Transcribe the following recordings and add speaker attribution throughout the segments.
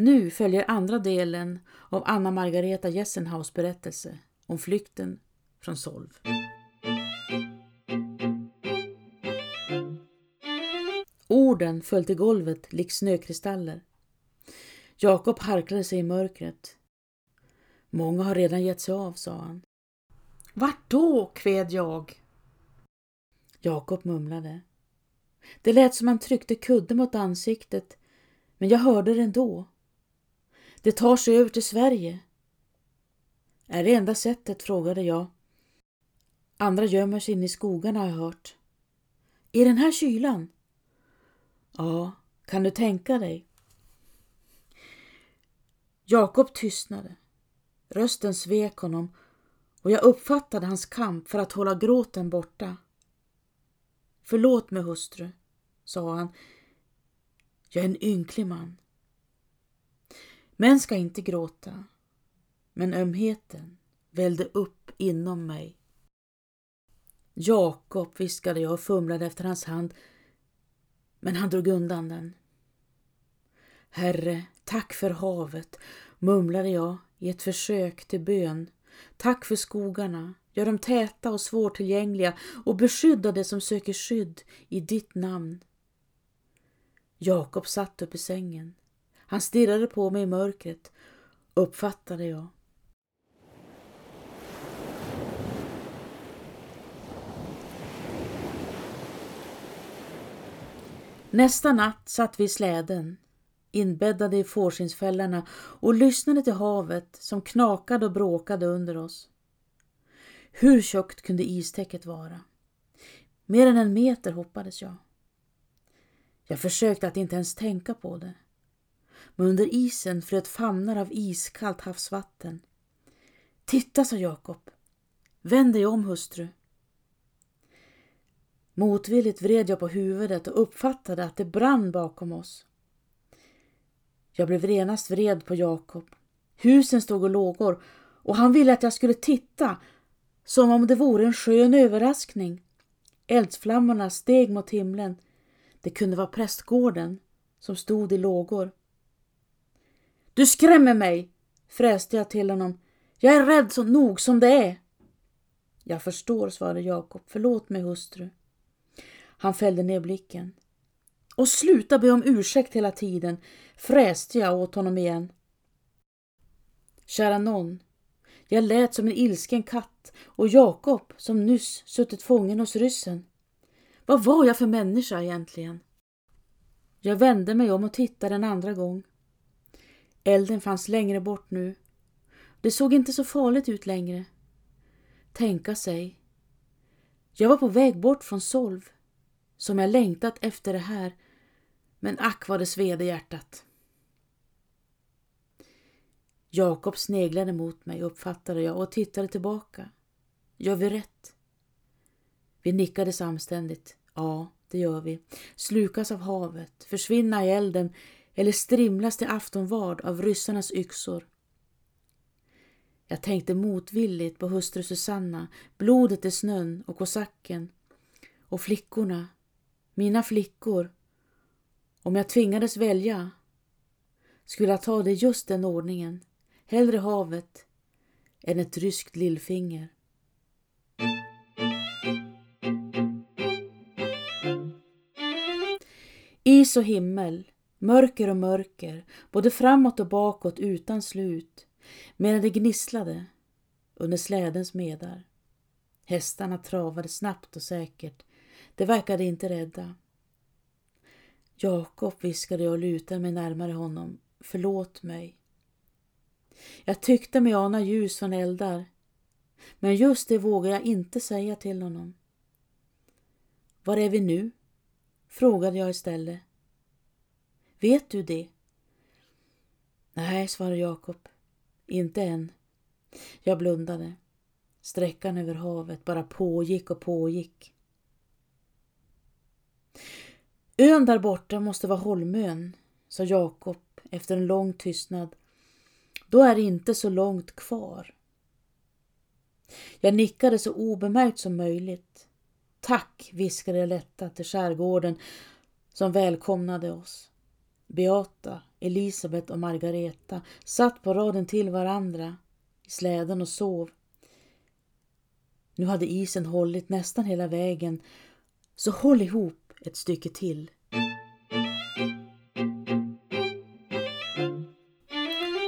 Speaker 1: Nu följer andra delen av Anna Margareta Jessenhaus berättelse om flykten från Solv. Orden föll till golvet lik snökristaller. Jakob harklade sig i mörkret. Många har redan gett sig av, sa han. Vart då? kved jag. Jakob mumlade. Det lät som han tryckte kudden mot ansiktet, men jag hörde det ändå. Det tar sig över till Sverige. Är det enda sättet? frågade jag. Andra gömmer sig inne i skogarna har jag hört. I den här kylan? Ja, kan du tänka dig? Jakob tystnade. Rösten svek honom och jag uppfattade hans kamp för att hålla gråten borta. Förlåt mig hustru, sa han. Jag är en ynklig man. Män ska inte gråta, men ömheten välde upp inom mig. Jakob, viskade jag och fumlade efter hans hand, men han drog undan den. Herre, tack för havet, mumlade jag i ett försök till bön. Tack för skogarna, gör dem täta och svårtillgängliga och beskydda det som söker skydd i ditt namn. Jakob satt upp i sängen. Han stirrade på mig i mörkret, uppfattade jag. Nästa natt satt vi i släden, inbäddade i fårskinnsfällarna och lyssnade till havet som knakade och bråkade under oss. Hur tjockt kunde istäcket vara? Mer än en meter hoppades jag. Jag försökte att inte ens tänka på det. Men under isen flöt famnar av iskallt havsvatten. Titta, sa Jakob. Vänd dig om, hustru. Motvilligt vred jag på huvudet och uppfattade att det brann bakom oss. Jag blev renast vred på Jakob. Husen stod och lågor och han ville att jag skulle titta som om det vore en skön överraskning. Eldsflammorna steg mot himlen. Det kunde vara prästgården som stod i lågor. Du skrämmer mig, fräste jag till honom. Jag är rädd så nog som det är. Jag förstår, svarade Jakob. Förlåt mig, hustru. Han fällde ner blicken. Och sluta be om ursäkt hela tiden, fräste jag åt honom igen. Kära någon, jag lät som en ilsken katt och Jakob som nyss suttit fången hos ryssen. Vad var jag för människa egentligen? Jag vände mig om och tittade en andra gång. Elden fanns längre bort nu. Det såg inte så farligt ut längre. Tänka sig. Jag var på väg bort från Solv, som jag längtat efter det här, men ack vad det sved i hjärtat. Jakob sneglade mot mig, uppfattade jag, och tittade tillbaka. Gör vi rätt? Vi nickade samständigt. Ja, det gör vi. Slukas av havet, försvinna i elden eller strimlas till aftonvard av ryssarnas yxor. Jag tänkte motvilligt på hustru Susanna, blodet i snön och kosacken och flickorna, mina flickor. Om jag tvingades välja skulle jag ta det just den ordningen. Hellre havet än ett ryskt lillfinger. Is och himmel, mörker och mörker, både framåt och bakåt utan slut, medan det gnisslade under slädens medar. Hästarna travade snabbt och säkert. De verkade inte rädda. Jakob, viskade jag och lutade mig närmare honom. Förlåt mig. Jag tyckte mig ana ljus från eldar, men just det vågade jag inte säga till honom. Var är vi nu? frågade jag istället. Vet du det? Nej, svarade Jakob. Inte än. Jag blundade. Sträckan över havet bara pågick och pågick. Ön där borta måste vara Holmön, sa Jakob efter en lång tystnad. Då är det inte så långt kvar. Jag nickade så obemärkt som möjligt. Tack, viskade jag lättat till skärgården som välkomnade oss. Beata, Elisabet och Margareta satt på raden till varandra i släden och sov. Nu hade isen hållit nästan hela vägen, så håll ihop ett stycke till.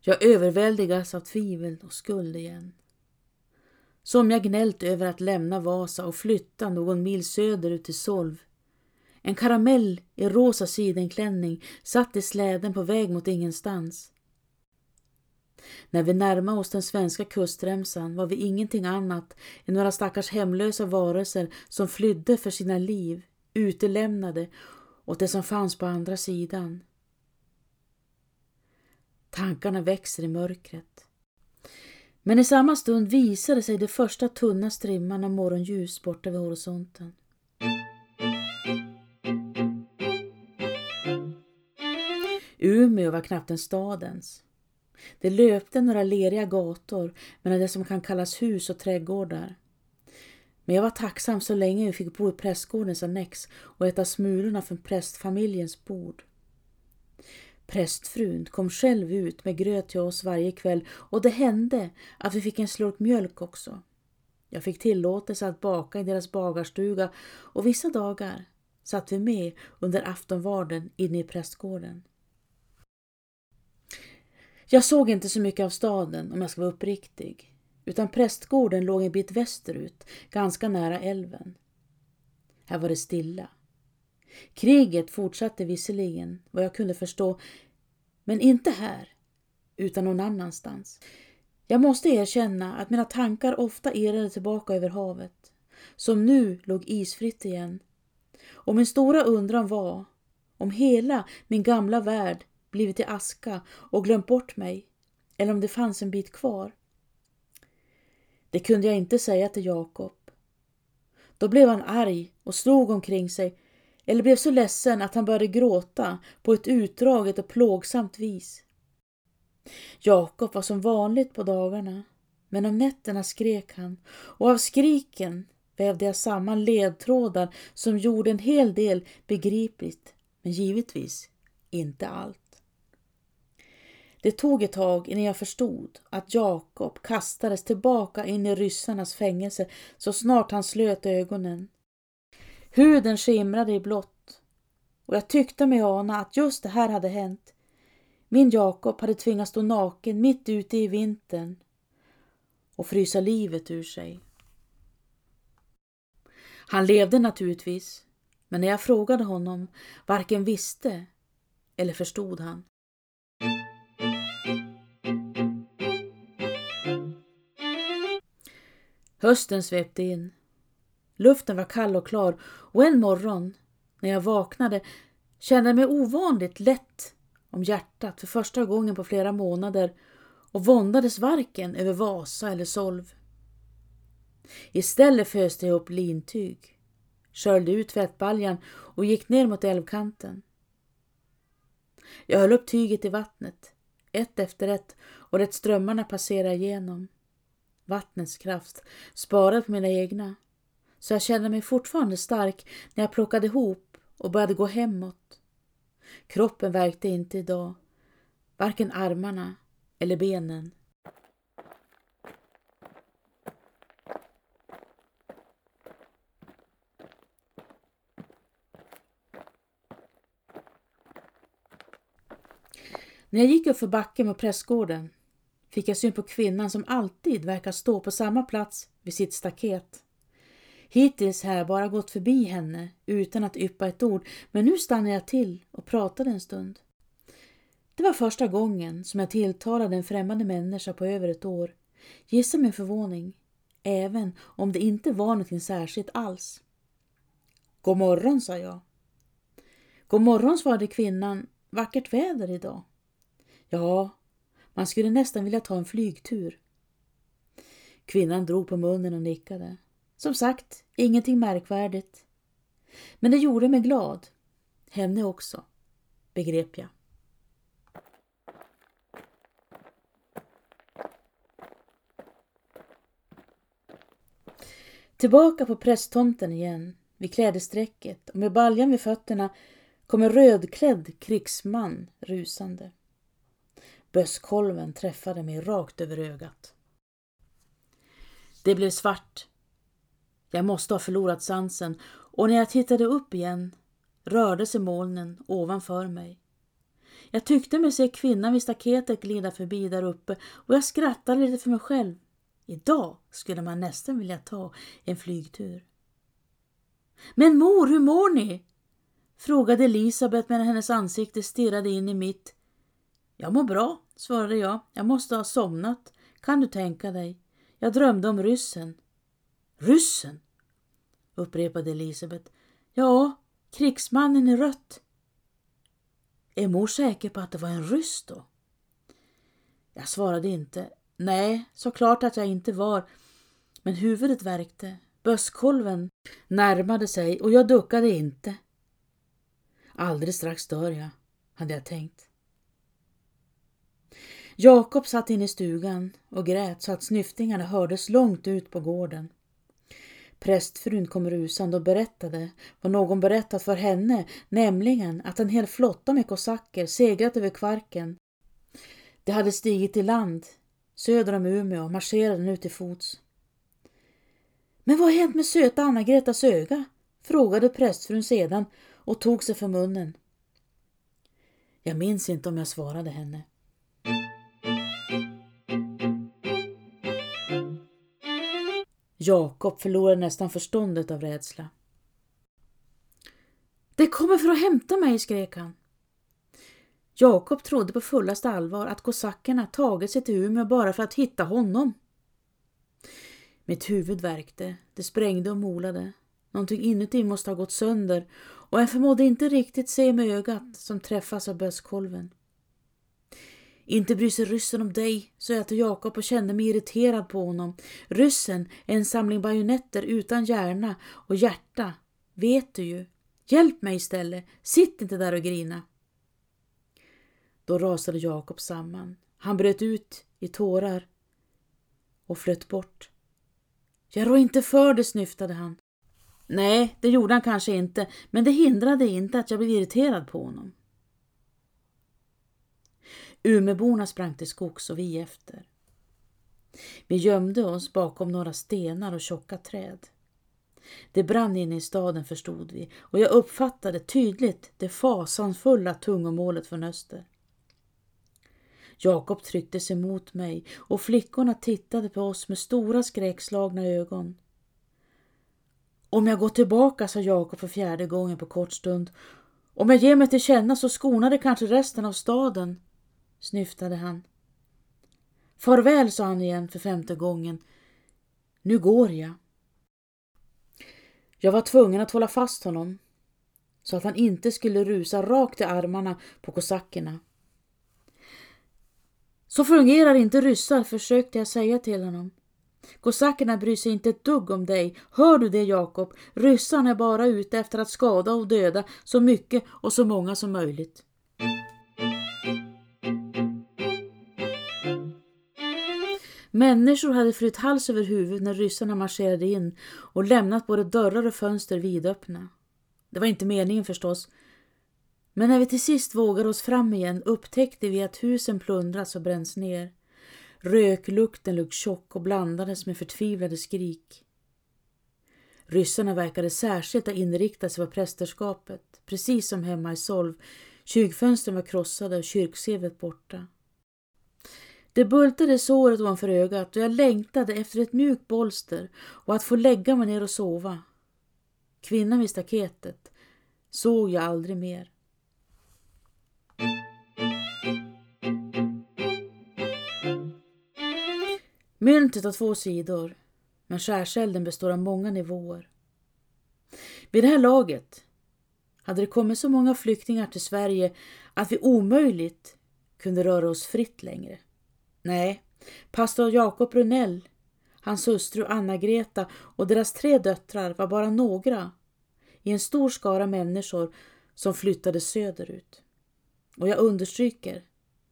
Speaker 1: Jag överväldigas av tvivel och skuld igen. Som jag gnällt över att lämna Vasa och flytta någon mil söderut till Solv. En karamell i rosa sidenklänning satt i släden på väg mot ingenstans. När vi närmade oss den svenska kustremsan var vi ingenting annat än några stackars hemlösa varelser som flydde för sina liv, utelämnade åt det som fanns på andra sidan. Tankarna växer i mörkret. Men i samma stund visade sig de första tunna strimman av morgonljus borta vid horisonten. Umeå var knappt en stadens. Det löpte några leriga gator mellan det som kan kallas hus och trädgårdar. Men jag var tacksam så länge vi fick bo i prästgårdens annex och äta smulorna från prästfamiljens bord. Prästfrun kom själv ut med gröt till oss varje kväll och det hände att vi fick en slurk mjölk också. Jag fick tillåtelse att baka i deras bagarstuga och vissa dagar satt vi med under aftonvarden inne i prästgården. Jag såg inte så mycket av staden om jag ska vara uppriktig, utan prästgården låg en bit västerut, ganska nära älven. Här var det stilla. Kriget fortsatte visserligen, vad jag kunde förstå, men inte här, utan någon annanstans. Jag måste erkänna att mina tankar ofta irrade tillbaka över havet, som nu låg isfritt igen. Och min stora undran var om hela min gamla värld blivit i aska och glömt bort mig, eller om det fanns en bit kvar. Det kunde jag inte säga till Jakob. Då blev han arg och slog omkring sig eller blev så ledsen att han började gråta på ett utdraget och plågsamt vis. Jakob var som vanligt på dagarna, men om nätterna skrek han och av skriken vävde jag samman ledtrådar som gjorde en hel del begripligt, men givetvis inte allt. Det tog ett tag innan jag förstod att Jakob kastades tillbaka in i ryssarnas fängelse så snart han slöt ögonen. Huden skimrade i blått och jag tyckte mig ana att just det här hade hänt. Min Jakob hade tvingats stå naken mitt ute i vintern och frysa livet ur sig. Han levde naturligtvis, men när jag frågade honom varken visste eller förstod han. Hösten svepte in. Luften var kall och klar och en morgon när jag vaknade kände jag mig ovanligt lätt om hjärtat för första gången på flera månader och våndades varken över Vasa eller Solv. Istället föste jag upp lintyg, sköljde ut tvättbaljan och gick ner mot älvkanten. Jag höll upp tyget i vattnet, ett efter ett och lät strömmarna passera igenom vattnets kraft, sparad på mina egna. Så jag kände mig fortfarande stark när jag plockade ihop och började gå hemåt. Kroppen verkte inte idag, varken armarna eller benen. När jag gick upp för backen mot prästgården fick jag syn på kvinnan som alltid verkar stå på samma plats vid sitt staket. Hittills har jag bara gått förbi henne utan att yppa ett ord, men nu stannade jag till och pratade en stund. Det var första gången som jag tilltalade en främmande människa på över ett år. Gissa min förvåning, även om det inte var någonting särskilt alls. God morgon, sa jag. God morgon, svarade kvinnan. Vackert väder idag. Ja, man skulle nästan vilja ta en flygtur. Kvinnan drog på munnen och nickade. Som sagt, ingenting märkvärdigt. Men det gjorde mig glad. Henne också, begrep jag. Tillbaka på prästtomten igen, vid klädesträcket och med baljan vid fötterna kom en rödklädd krigsman rusande. Bösskolven träffade mig rakt över ögat. Det blev svart. Jag måste ha förlorat sansen och när jag tittade upp igen rörde sig molnen ovanför mig. Jag tyckte mig se kvinnan vid staketet glida förbi där uppe och jag skrattade lite för mig själv. Idag skulle man nästan vilja ta en flygtur. Men mor, hur mår ni? frågade Elisabet medan hennes ansikte stirrade in i mitt. Jag mår bra, svarade jag. Jag måste ha somnat. Kan du tänka dig? Jag drömde om ryssen. Ryssen? upprepade Elisabet. Ja, krigsmannen i rött. Är mor säker på att det var en ryss då? Jag svarade inte. Nej, såklart att jag inte var. Men huvudet värkte. Bösskolven närmade sig och jag duckade inte. Alldeles strax dör jag, hade jag tänkt. Jakob satt inne i stugan och grät så att snyftingarna hördes långt ut på gården. Prästfrun kom rusande och berättade vad någon berättat för henne, nämligen att en hel flotta med kosacker seglat över Kvarken. De hade stigit i land söder om Umeå och marscherade nu till fots. Men vad har hänt med söta Anna-Gretas öga? frågade prästfrun sedan och tog sig för munnen. Jag minns inte om jag svarade henne. Jakob förlorade nästan förståndet av rädsla. Det kommer för att hämta mig, skrek han. Jakob trodde på fullaste allvar att kosackerna tagit sig till Umeå bara för att hitta honom. Mitt huvud värkte, det sprängde och molade. Någonting inuti måste ha gått sönder och jag förmådde inte riktigt se med ögat som träffas av bösskolven. Inte bryr sig ryssen om dig, sa jag till Jakob och kände mig irriterad på honom. Ryssen är en samling bajonetter utan hjärna och hjärta, vet du ju. Hjälp mig istället, sitt inte där och grina. Då rasade Jakob samman. Han bröt ut i tårar och flöt bort. Jag rår inte för det, snyftade han. Nej, det gjorde han kanske inte, men det hindrade inte att jag blev irriterad på honom. Umeborna sprang till skogs och vi efter. Vi gömde oss bakom några stenar och tjocka träd. Det brann inne i staden förstod vi och jag uppfattade tydligt det fasansfulla tungomålet från öster. Jakob tryckte sig mot mig och flickorna tittade på oss med stora skräckslagna ögon. Om jag går tillbaka, sa Jakob för fjärde gången på kort stund. Om jag ger mig till känna så skonar det kanske resten av staden, snyftade han. Farväl, sa han igen för femte gången. Nu går jag. Jag var tvungen att hålla fast honom så att han inte skulle rusa rakt i armarna på kosackerna. Så fungerar inte ryssar, försökte jag säga till honom. Kosackerna bryr sig inte ett dugg om dig. Hör du det, Jakob? Ryssarna är bara ute efter att skada och döda så mycket och så många som möjligt. Människor hade flytt hals över huvud när ryssarna marscherade in och lämnat både dörrar och fönster vidöppna. Det var inte meningen förstås, men när vi till sist vågade oss fram igen upptäckte vi att husen plundrats och bränns ner. Röklukten låg tjock och blandades med förtvivlade skrik. Ryssarna verkade särskilt ha inriktat sig på prästerskapet, precis som hemma i Solv. Kyrkfönstren var krossade och kyrksevet borta. Det bultade såret ovanför ögat och jag längtade efter ett mjukt bolster och att få lägga mig ner och sova. Kvinnan vid staketet såg jag aldrig mer. Myntet har två sidor, men skärselden består av många nivåer. Vid det här laget hade det kommit så många flyktingar till Sverige att vi omöjligt kunde röra oss fritt längre. Nej, pastor Jakob Brunell, hans hustru Anna-Greta och deras tre döttrar var bara några i en stor skara människor som flyttade söderut. Och jag understryker,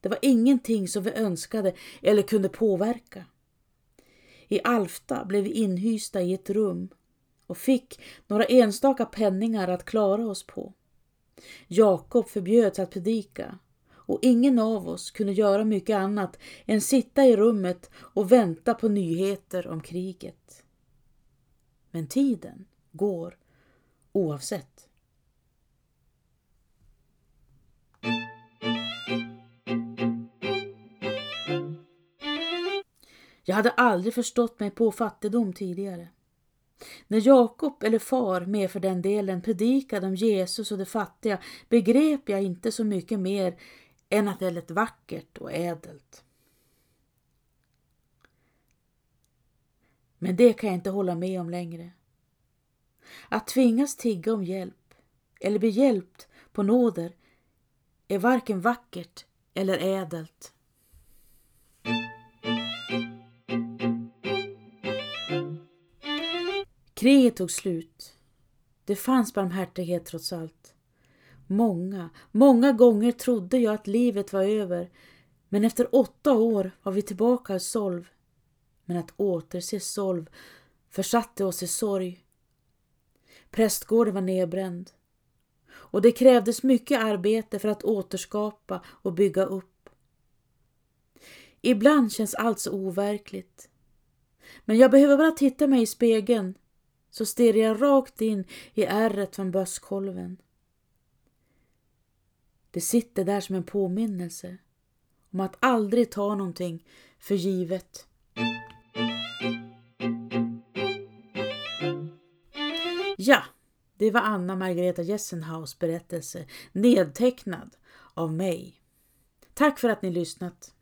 Speaker 1: det var ingenting som vi önskade eller kunde påverka. I Alfta blev vi inhysta i ett rum och fick några enstaka penningar att klara oss på. Jakob förbjöds att predika och ingen av oss kunde göra mycket annat än sitta i rummet och vänta på nyheter om kriget. Men tiden går oavsett. Jag hade aldrig förstått mig på fattigdom tidigare. När Jakob eller far, med för den delen, predikade om Jesus och de fattiga begrep jag inte så mycket mer än att det lät vackert och ädelt. Men det kan jag inte hålla med om längre. Att tvingas tigga om hjälp eller bli hjälpt på nåder är varken vackert eller ädelt. Kriget tog slut. Det fanns barmhärtighet trots allt. Många, många gånger trodde jag att livet var över men efter åtta år var vi tillbaka i Solv. Men att återse Solv försatte oss i sorg. Prästgården var nedbränd och det krävdes mycket arbete för att återskapa och bygga upp. Ibland känns allt så overkligt. Men jag behöver bara titta mig i spegeln så stirrar jag rakt in i ärret från bösskolven. Det sitter där som en påminnelse om att aldrig ta någonting för givet. Ja, det var Anna Margareta Jessenhaus berättelse nedtecknad av mig. Tack för att ni lyssnat.